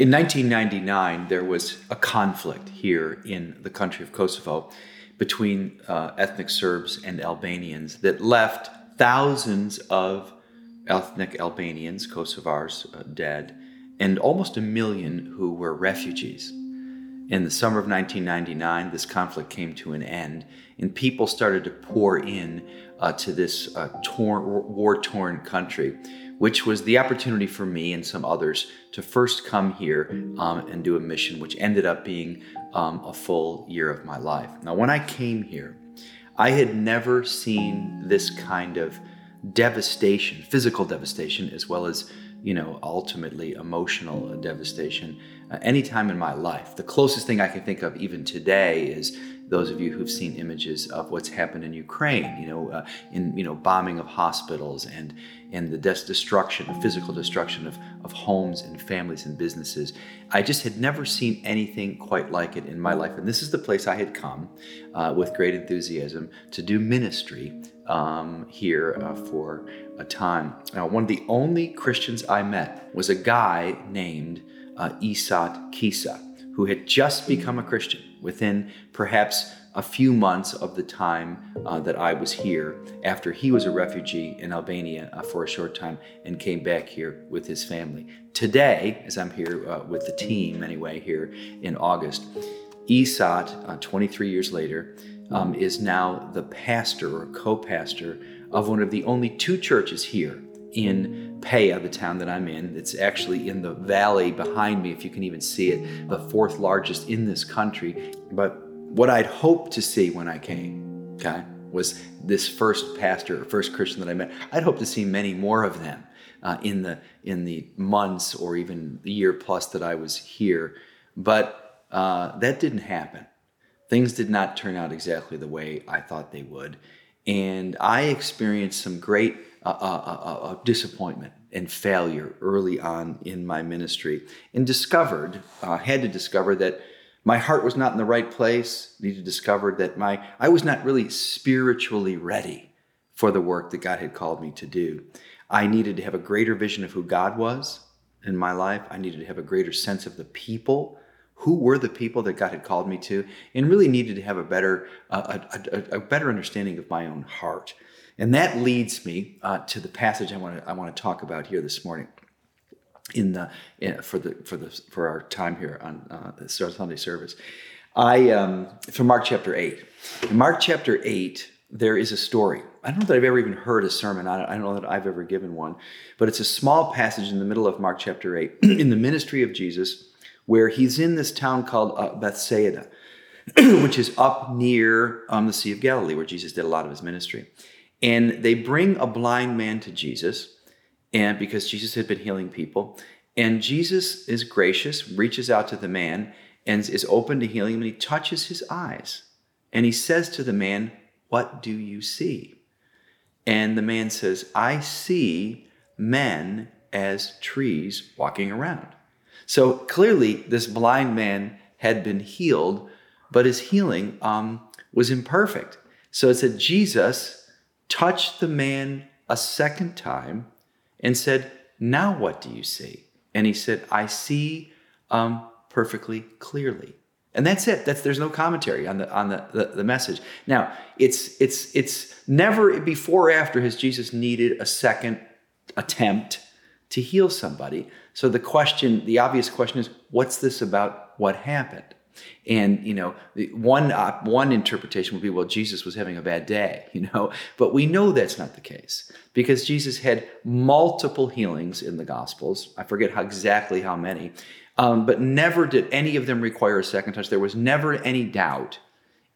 In 1999, there was a conflict here in the country of Kosovo between uh, ethnic Serbs and Albanians that left thousands of ethnic Albanians, Kosovars, uh, dead, and almost a million who were refugees. In the summer of 1999, this conflict came to an end, and people started to pour in uh, to this uh, war torn country, which was the opportunity for me and some others to first come here um, and do a mission, which ended up being um, a full year of my life. Now, when I came here, I had never seen this kind of devastation, physical devastation, as well as you know, ultimately emotional devastation uh, anytime in my life. The closest thing I can think of even today is those of you who've seen images of what's happened in Ukraine, you know, uh, in you know bombing of hospitals and and the destruction, the physical destruction of, of homes and families and businesses. I just had never seen anything quite like it in my life. And this is the place I had come uh, with great enthusiasm to do ministry um, here uh, for a time. Now, one of the only Christians I met was a guy named uh, Isat Kisa, who had just become a Christian within perhaps a few months of the time uh, that I was here after he was a refugee in Albania uh, for a short time and came back here with his family. Today, as I'm here uh, with the team anyway, here in August, Isat, uh, 23 years later, um, is now the pastor or co pastor of one of the only two churches here in Peja, the town that I'm in. It's actually in the valley behind me, if you can even see it, the fourth largest in this country. But what I'd hoped to see when I came, okay, was this first pastor, or first Christian that I met. I'd hoped to see many more of them uh, in the in the months or even the year plus that I was here, but uh, that didn't happen. Things did not turn out exactly the way I thought they would, and I experienced some great uh, uh, uh, uh disappointment and failure early on in my ministry, and discovered had to discover that my heart was not in the right place. Needed to discover that my I was not really spiritually ready for the work that God had called me to do. I needed to have a greater vision of who God was in my life. I needed to have a greater sense of the people. Who were the people that God had called me to, and really needed to have a better, a, a, a, better understanding of my own heart, and that leads me uh, to the passage I want to I want to talk about here this morning in the in, for the for the for our time here on uh, the Sunday service. I um, from Mark chapter eight. In Mark chapter eight, there is a story. I don't know that I've ever even heard a sermon. I don't, I don't know that I've ever given one, but it's a small passage in the middle of Mark chapter eight in the ministry of Jesus, where he's in this town called uh, Bethsaida, which is up near um, the Sea of Galilee, where Jesus did a lot of his ministry. And they bring a blind man to Jesus and because Jesus had been healing people. And Jesus is gracious, reaches out to the man, and is open to healing him, and he touches his eyes. And he says to the man, What do you see? And the man says, I see men as trees walking around. So clearly, this blind man had been healed, but his healing um, was imperfect. So it said Jesus touched the man a second time and said, Now what do you see? And he said, I see um, perfectly clearly. And that's it. That's there's no commentary on the on the, the, the, message. Now, it's it's it's never before or after has Jesus needed a second attempt to heal somebody. So the question, the obvious question is, what's this about what happened? And you know, one uh, one interpretation would be, well, Jesus was having a bad day, you know, but we know that's not the case because Jesus had multiple healings in the Gospels. I forget how exactly how many, um, but never did any of them require a second touch. There was never any doubt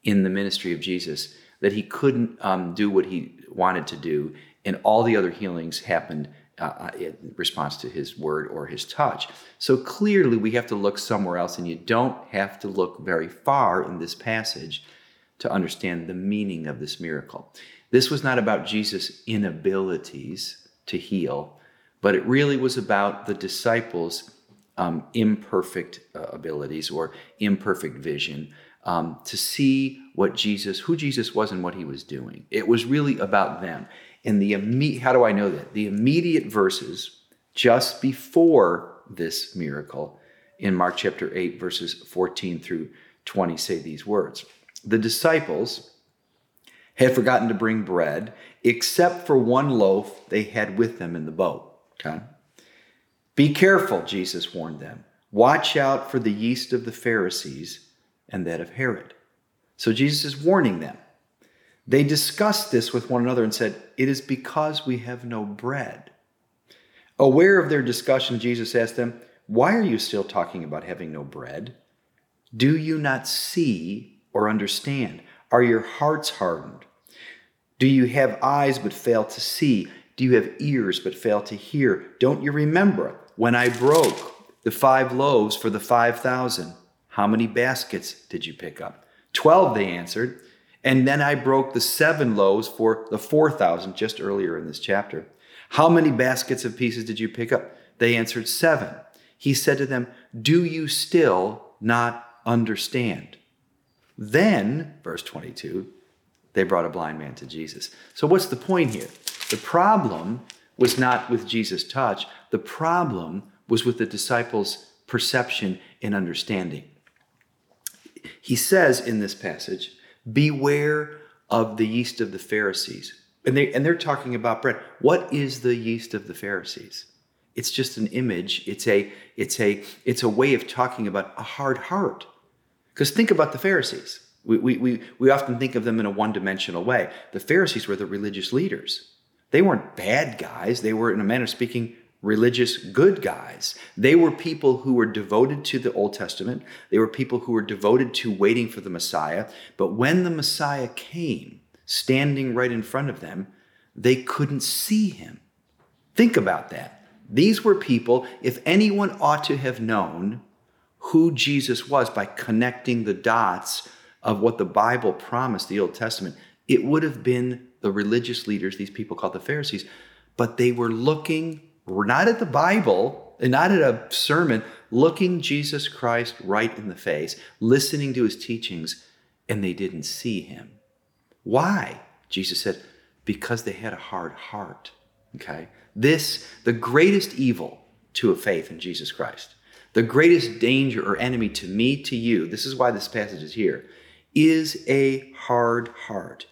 in the ministry of Jesus that he couldn't um, do what he wanted to do, and all the other healings happened uh, uh, in response to his word or his touch. So clearly, we have to look somewhere else, and you don't have to look very far in this passage to understand the meaning of this miracle. This was not about Jesus' inabilities to heal, but it really was about the disciples' um, imperfect uh, abilities or imperfect vision um, to see what Jesus, who Jesus was, and what he was doing. It was really about them in the immediate, how do I know that? The immediate verses just before this miracle in Mark chapter 8, verses 14 through 20 say these words The disciples had forgotten to bring bread, except for one loaf they had with them in the boat. Okay? Be careful, Jesus warned them. Watch out for the yeast of the Pharisees and that of Herod. So Jesus is warning them. They discussed this with one another and said, It is because we have no bread. Aware of their discussion, Jesus asked them, Why are you still talking about having no bread? Do you not see or understand? Are your hearts hardened? Do you have eyes but fail to see? Do you have ears but fail to hear? Don't you remember when I broke the five loaves for the 5,000? How many baskets did you pick up? Twelve, they answered. And then I broke the seven loaves for the 4,000 just earlier in this chapter. How many baskets of pieces did you pick up? They answered, Seven. He said to them, Do you still not understand? Then, verse 22, they brought a blind man to Jesus. So, what's the point here? The problem was not with Jesus' touch, the problem was with the disciples' perception and understanding. He says in this passage, Beware of the yeast of the Pharisees. And, they, and they're talking about bread. What is the yeast of the Pharisees? It's just an image. It's a, it's a, it's a way of talking about a hard heart. Because think about the Pharisees. We, we, we, we often think of them in a one dimensional way. The Pharisees were the religious leaders. They weren't bad guys, they were, in a manner of speaking, religious good guys. They were people who were devoted to the Old Testament, they were people who were devoted to waiting for the Messiah. But when the Messiah came, standing right in front of them, they couldn't see him. Think about that. These were people, if anyone ought to have known who Jesus was by connecting the dots of what the Bible promised, the Old Testament, it would have been the religious leaders, these people called the Pharisees, but they were looking not at the Bible and not at a sermon, looking Jesus Christ right in the face, listening to his teachings, and they didn't see him. Why? Jesus said, because they had a hard heart. Okay? This, the greatest evil to a faith in Jesus Christ, the greatest danger or enemy to me, to you, this is why this passage is here, is a hard heart.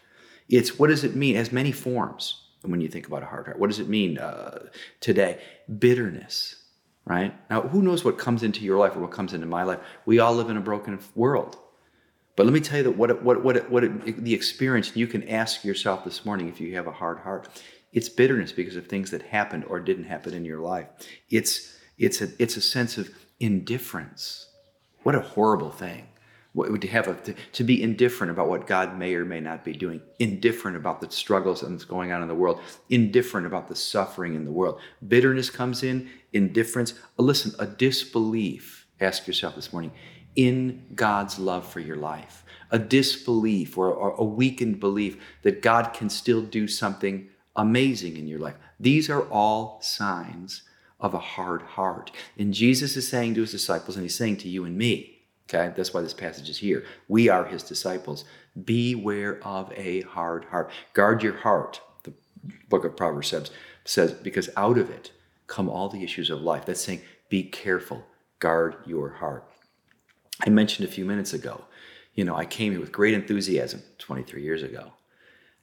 It's what does it mean? It has many forms when you think about a hard heart. What does it mean uh, today? Bitterness, right? Now, who knows what comes into your life or what comes into my life? We all live in a broken world. But let me tell you that what it, what what it, what it, the experience you can ask yourself this morning if you have a hard heart, it's bitterness because of things that happened or didn't happen in your life. It's it's a it's a sense of indifference. What a horrible thing. Would have a, to, to be indifferent about what God may or may not be doing, indifferent about the struggles and that's going on in the world, indifferent about the suffering in the world. Bitterness comes in, indifference. Uh, listen, a disbelief. Ask yourself this morning in God's love for your life, a disbelief or, or a weakened belief that God can still do something amazing in your life. These are all signs of a hard heart. And Jesus is saying to his disciples, and he's saying to you and me, okay, that's why this passage is here. We are his disciples. Beware of a hard heart. Guard your heart, the book of Proverbs says, says because out of it come all the issues of life. That's saying, be careful, guard your heart. I mentioned a few minutes ago, you know, I came here with great enthusiasm 23 years ago.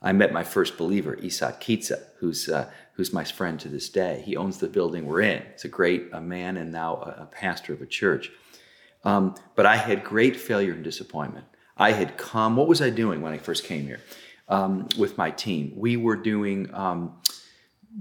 I met my first believer, Isak Kitsa, who's, uh, who's my friend to this day. He owns the building we're in. He's a great a man and now a, a pastor of a church. Um, but I had great failure and disappointment. I had come, what was I doing when I first came here um, with my team? We were doing um,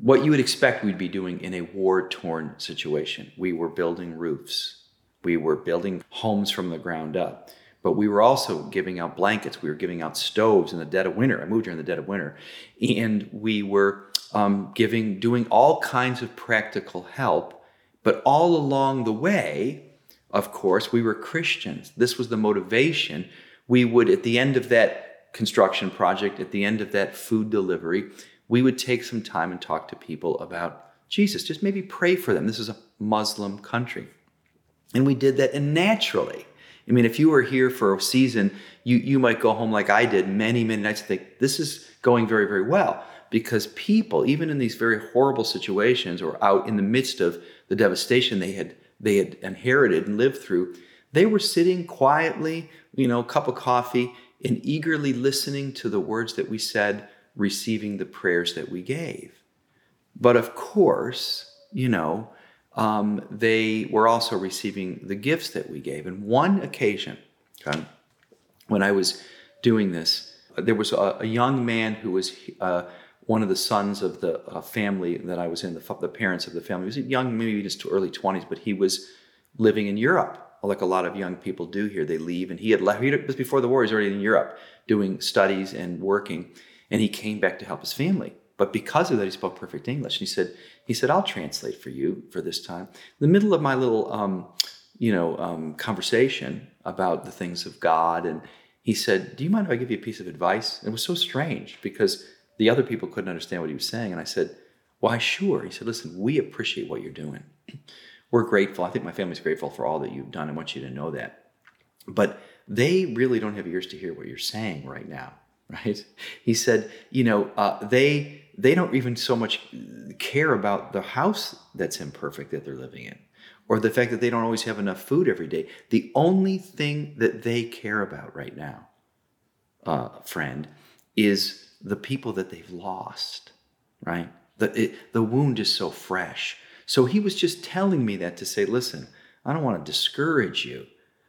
what you would expect we'd be doing in a war torn situation. We were building roofs, we were building homes from the ground up. But we were also giving out blankets. We were giving out stoves in the dead of winter. I moved in the dead of winter. And we were um, giving, doing all kinds of practical help. But all along the way, of course, we were Christians. This was the motivation. We would, at the end of that construction project, at the end of that food delivery, we would take some time and talk to people about Jesus. Just maybe pray for them. This is a Muslim country. And we did that, and naturally, I mean, if you were here for a season, you, you might go home like I did many, many nights and think, this is going very, very well. Because people, even in these very horrible situations or out in the midst of the devastation, they had they had inherited and lived through, they were sitting quietly, you know, cup of coffee, and eagerly listening to the words that we said, receiving the prayers that we gave. But of course, you know, um, they were also receiving the gifts that we gave. And one occasion, okay, when I was doing this, there was a, a young man who was uh, one of the sons of the uh, family that I was in, the, the parents of the family. Was young, maybe just to early 20s, but he was living in Europe like a lot of young people do here. They leave, and he had left. He was before the war. He's already in Europe doing studies and working, and he came back to help his family. But because of that, he spoke perfect English. And he said, he said, I'll translate for you for this time. In the middle of my little, um, you know, um, conversation about the things of God, and he said, "Do you mind if I give you a piece of advice?" It was so strange because the other people couldn't understand what he was saying, and I said, "Why, sure." He said, "Listen, we appreciate what you're doing." we're grateful. I think my family's grateful for all that you've done. I want you to know that. But they really don't have ears to hear what you're saying right now, right? He said, you know, uh, they they don't even so much care about the house that's imperfect that they're living in, or the fact that they don't always have enough food every day. The only thing that they care about right now, uh, friend, is the people that they've lost, right? The, it, the wound is so fresh so he was just telling me that to say, listen, I don't want to discourage you.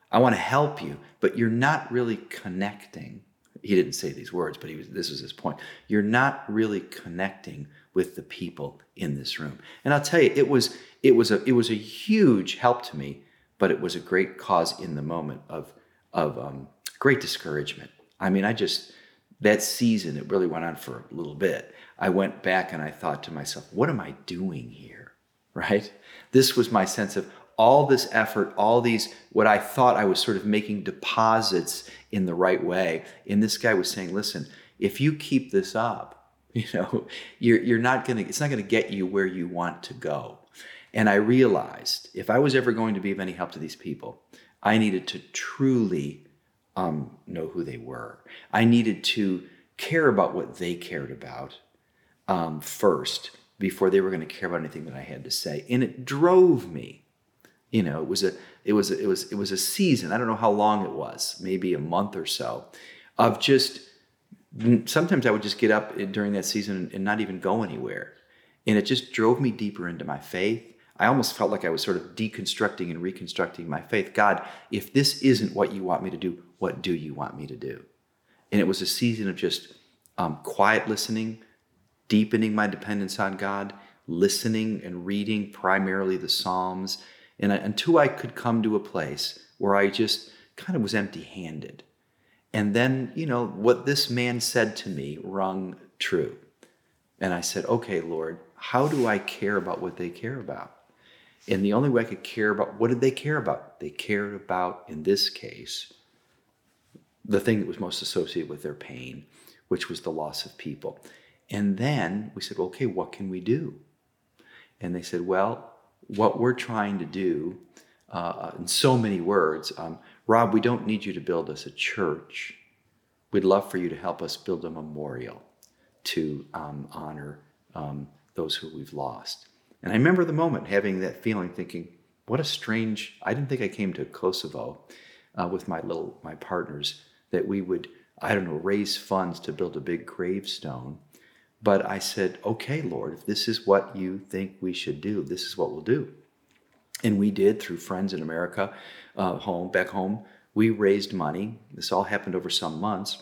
I want to help you, but you're not really connecting. He didn't say these words, but he was, this was his point. You're not really connecting with the people in this room. And I'll tell you, it was it was a it was a huge help to me, but it was a great cause in the moment of of um, great discouragement. I mean, I just that season it really went on for a little bit. I went back and I thought to myself, what am I doing here? right? This was my sense of all this effort, all these, what I thought I was sort of making deposits in the right way. And this guy was saying, listen, if you keep this up, you know, you're, you're not going to, it's not going to get you where you want to go. And I realized if I was ever going to be of any help to these people, I needed to truly um, know who they were. I needed to care about what they cared about um, first before they were going to care about anything that I had to say. And it drove me. You know, it was a it was a, it was it was a season. I don't know how long it was, maybe a month or so, of just sometimes I would just get up during that season and not even go anywhere. And it just drove me deeper into my faith. I almost felt like I was sort of deconstructing and reconstructing my faith. God, if this isn't what you want me to do, what do you want me to do? And it was a season of just um, quiet listening, deepening my dependence on God, listening and reading primarily the Psalms, and I, until I could come to a place where I just kind of was empty handed. And then, you know, what this man said to me rung true. And I said, okay, Lord, how do I care about what they care about? And the only way I could care about what did they care about? They cared about, in this case, the thing that was most associated with their pain, which was the loss of people. And then we said, okay, what can we do? And they said, well, what we're trying to do, uh, in so many words, um, Rob, we don't need you to build us a church. We'd love for you to help us build a memorial to um, honor um, those who we've lost. And I remember the moment having that feeling, thinking, what a strange, I didn't think I came to Kosovo uh, with my little, my partners, that we would, I don't know, raise funds to build a big gravestone but I said, okay, Lord, if this is what you think we should do, this is what we'll do. And we did through friends in America, uh, home, back home. We raised money. This all happened over some months.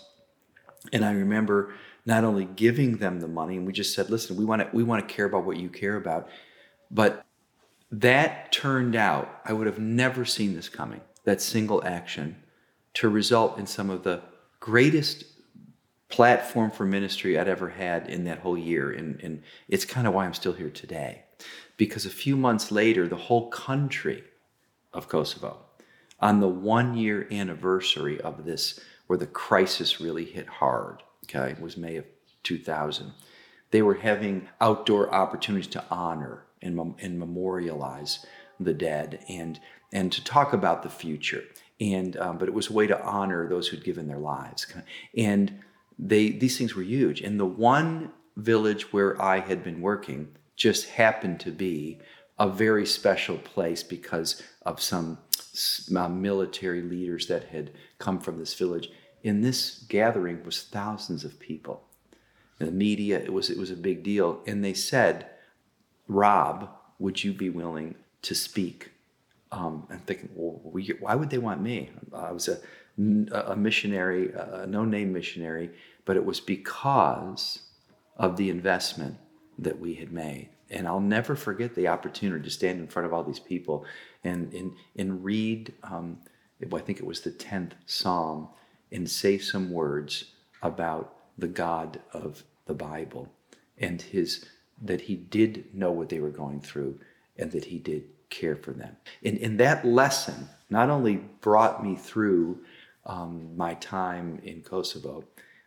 And I remember not only giving them the money, and we just said, listen, we want to we want to care about what you care about. But that turned out, I would have never seen this coming, that single action to result in some of the greatest platform for ministry I'd ever had in that whole year. And, and it's kind of why I'm still here today. Because a few months later, the whole country of Kosovo, on the one year anniversary of this, where the crisis really hit hard, okay, it was May of 2000, they were having outdoor opportunities to honor and, and memorialize the dead and, and to talk about the future. And, um, but it was a way to honor those who'd given their lives. And they these things were huge. And the one village where I had been working just happened to be a very special place because of some uh, military leaders that had come from this village. In this gathering was thousands of people. In the media, it was it was a big deal, and they said, "Rob, would you be willing to speak?" Um, I'm thinking, well, we, why would they want me? I was a, a missionary, a no-name missionary, but it was because of the investment that we had made. And I'll never forget the opportunity to stand in front of all these people and, and, and read, um, I think it was the 10th Psalm, and say some words about the God of the Bible and his that he did know what they were going through and that he did care for them. And, and that lesson not only brought me through um, my time in Kosovo,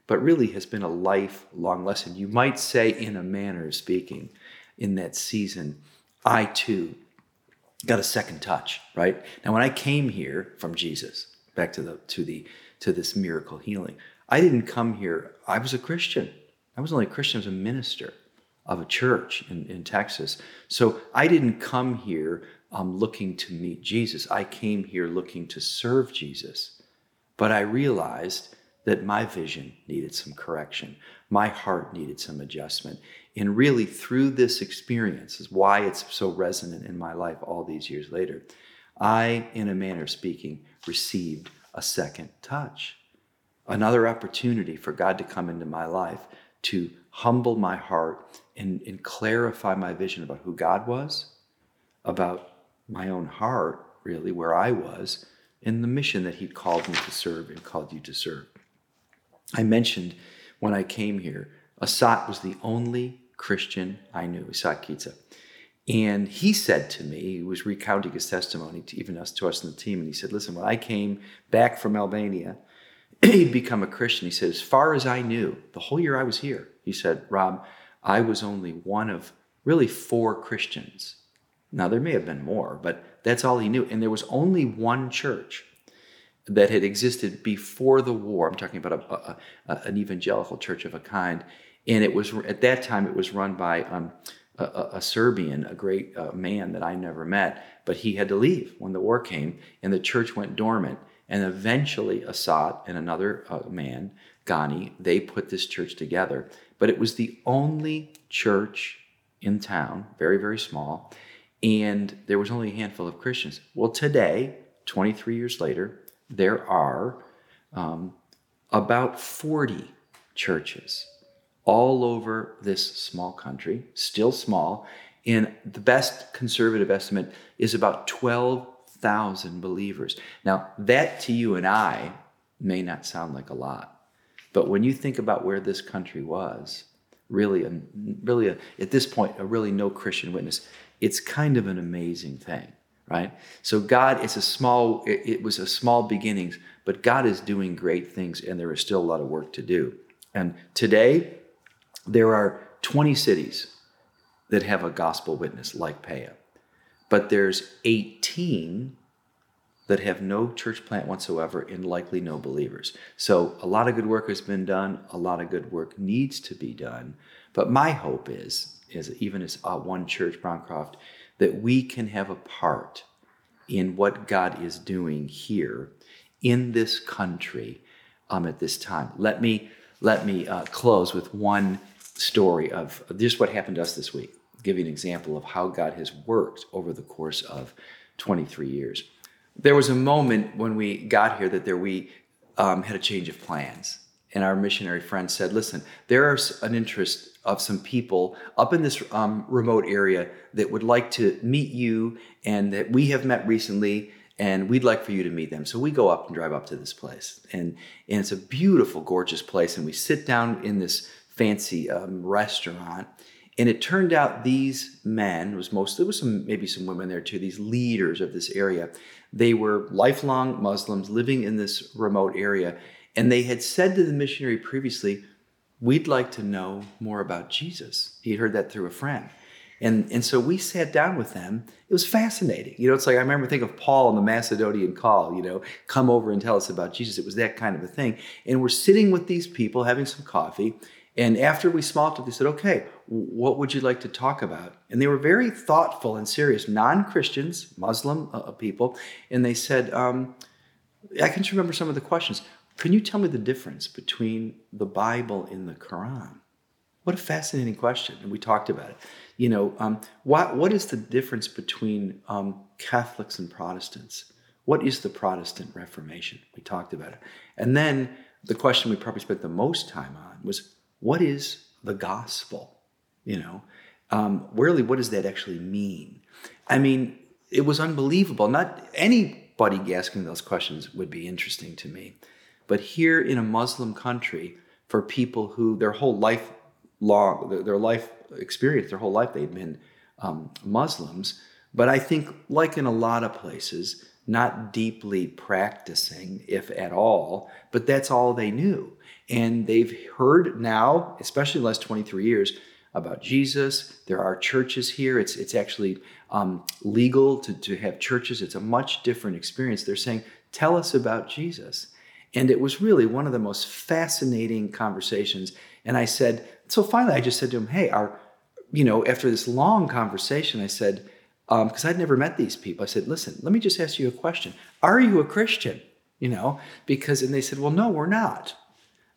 but really has been a lifelong lesson. You might say, in a manner of speaking, in that season, I too got a second touch, right? Now, when I came here from Jesus, back to the to the to this miracle healing, I didn't come here. I was a Christian. I was only a Christian. I was a minister of a church in, in Texas. So I didn't come here um, looking to meet Jesus. I came here looking to serve Jesus. But I realized that my vision needed some correction. My heart needed some adjustment. And really, through this experience, is why it's so resonant in my life all these years later. I, in a manner of speaking, received a second touch, another opportunity for God to come into my life to humble my heart and, and clarify my vision about who God was, about my own heart, really, where I was, and the mission that He'd called me to serve and called you to serve. I mentioned when I came here, Asat was the only Christian I knew, Asat Kitsa. And he said to me, he was recounting his testimony to even us to us in the team, and he said, Listen, when I came back from Albania, he'd become a Christian. He said, As far as I knew, the whole year I was here, he said, Rob, I was only one of really four Christians. Now, there may have been more, but that's all he knew. And there was only one church that had existed before the war. I'm talking about a, a, a, an evangelical church of a kind. And it was at that time, it was run by um, a, Serbian, a great uh, man that I never met, but he had to leave when the war came, and the church went dormant. And eventually, Asat and another uh, man, Ghani, they put this church together. But it was the only church in town, very, very small, and there was only a handful of Christians. Well, today, 23 years later, there are um, about 40 churches all over this small country, still small. And the best conservative estimate is about 12,000 believers. Now, that to you and I may not sound like a lot, but when you think about where this country was, really, a, really, a, at this point, a really no Christian witness, it's kind of an amazing thing, right? So God, it's a small, it, it was a small beginnings, but God is doing great things, and there is still a lot of work to do. And today, there are 20 cities that have a gospel witness like Peja, but there's 18 that have no church plant whatsoever and likely no believers. So a lot of good work has been done. A lot of good work needs to be done. But my hope is, is even as uh, one church, Browncroft, that we can have a part in what God is doing here in this country um, at this time. Let me let me uh, close with one story of just what happened to us this week. Give you an example of how God has worked over the course of 23 years. There was a moment when we got here that there we um, had a change of plans, and our missionary friend said, "Listen, there is an interest of some people up in this um, remote area that would like to meet you, and that we have met recently." and we'd like for you to meet them. So we go up and drive up to this place, and and it's a beautiful, gorgeous place. And we sit down in this fancy um, restaurant, and it turned out these men was most there was some maybe some women there too. These leaders of this area, they were lifelong Muslims living in this remote area, and they had said to the missionary previously, "We'd like to know more about Jesus." He'd heard that through a friend. And, and so we sat down with them. It was fascinating. You know, it's like I remember thinking of Paul in the Macedonian call, you know, come over and tell us about Jesus. It was that kind of a thing. And we're sitting with these people having some coffee, And after we small talk, they said, okay, what would you like to talk about? And they were very thoughtful and serious, non Christians, Muslim uh, uh, people. And they said, um, I can remember some of the questions. Can you tell me the difference between the Bible and the Quran? What a fascinating question. And we talked about it. You know, um, what, what is the difference between um, Catholics and Protestants? What is the Protestant Reformation? We talked about it. And then the question we probably spent the most time on was what is the gospel? You know, um, really, what does that actually mean? I mean, it was unbelievable. Not anybody asking those questions would be interesting to me. But here in a Muslim country, for people who their whole life long, their, life experience, their whole life, they've been um, Muslims. But I think, like in a lot of places, not deeply practicing, if at all, but that's all they knew. And they've heard now, especially the last 23 years, about Jesus. There are churches here. It's, it's actually um, legal to, to have churches. It's a much different experience. They're saying, Tell us about Jesus. And it was really one of the most fascinating conversations. And I said, So finally, I just said to him, Hey, our, you know, after this long conversation, I said, because um, I'd never met these people. I said, listen, let me just ask you a question. Are you a Christian? You know, because, and they said, well, no, we're not.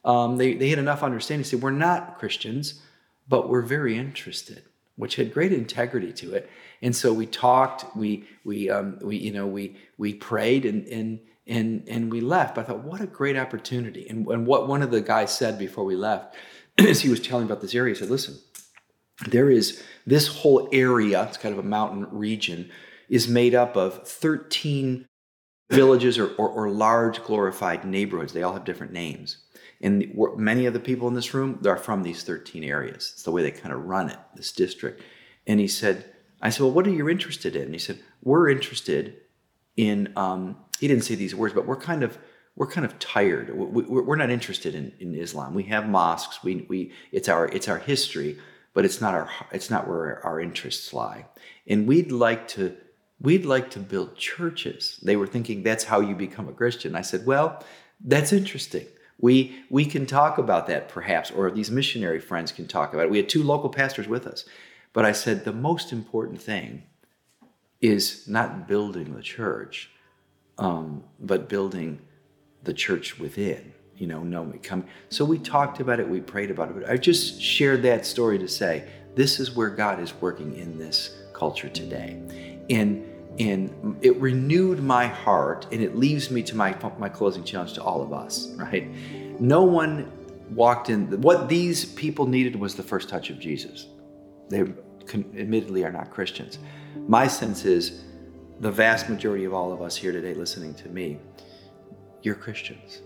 Um, they, they had enough understanding. They said, we're not Christians, but we're very interested, which had great integrity to it. And so we talked, we, we, um, we, you know, we, we prayed and, and, and, and we left. But I thought, what a great opportunity. And, and what one of the guys said before we left, as he was telling about this area, he said, listen, there is this whole area, it's kind of a mountain region, is made up of 13 villages or, or, or large glorified neighborhoods. They all have different names. And many of the people in this room, they're from these 13 areas. It's the way they kind of run it, this district. And he said, I said, well, what are you interested in? And he said, we're interested in, um, he didn't say these words, but we're kind of, we're kind of tired. We're not interested in, in Islam. We have mosques. We, we, it's our, it's our history but it's not our it's not where our interests lie. And we'd like to we'd like to build churches. They were thinking that's how you become a Christian. I said, well, that's interesting. We we can talk about that perhaps, or these missionary friends can talk about it. We had two local pastors with us, but I said the most important thing is not building the church, um, but building the church within you know, know me. Come. So we talked about it, we prayed about it. But I just shared that story to say this is where God is working in this culture today. And and it renewed my heart and it leaves me to my my closing challenge to all of us, right? No one walked in what these people needed was the first touch of Jesus. They admittedly are not Christians. My sense is the vast majority of all of us here today listening to me, you're Christians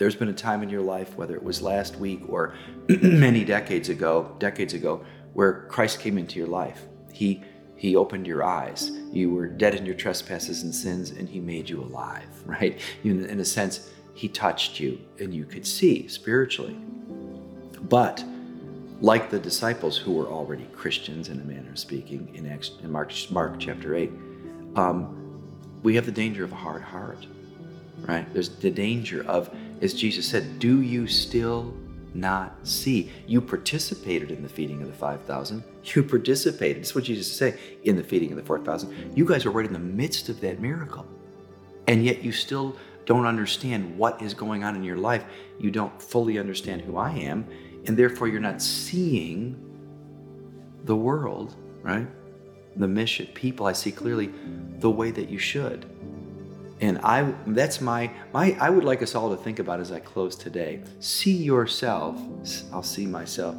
there's been a time in your life, whether it was last week or many decades ago, decades ago, where Christ came into your life. He he opened your eyes. You were dead in your trespasses and sins, and He made you alive, right? In a sense, He touched you and you could see spiritually. But like the disciples who were already Christians in a manner of speaking in, Acts, in Mark, Mark chapter 8, um, we have the danger of a hard heart, right? There's the danger of as Jesus said, Do you still not see? You participated in the feeding of the 5,000. You participated, that's what Jesus said, in the feeding of the 4,000. You guys are right in the midst of that miracle. And yet you still don't understand what is going on in your life. You don't fully understand who I am. And therefore, you're not seeing the world, right? The mission, people I see clearly the way that you should. And I that's my my I would like us all to think about as I close today. See yourself, I'll see myself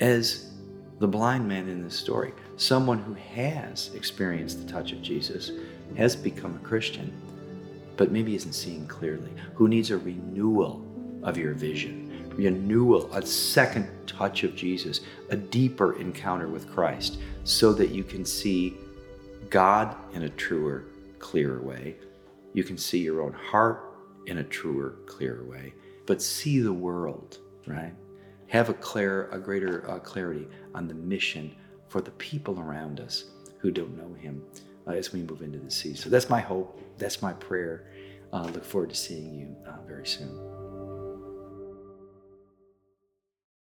as the blind man in this story, someone who has experienced the touch of Jesus, has become a Christian, but maybe isn't seeing clearly, who needs a renewal of your vision, renewal, a second touch of Jesus, a deeper encounter with Christ, so that you can see God in a truer, clearer way you can see your own heart in a truer, clearer way. But see the world, right? Have a clear, a greater uh, clarity on the mission for the people around us who don't know Him uh, as we move into the sea. So that's my hope. That's my prayer. Uh, look forward to seeing you uh, very soon.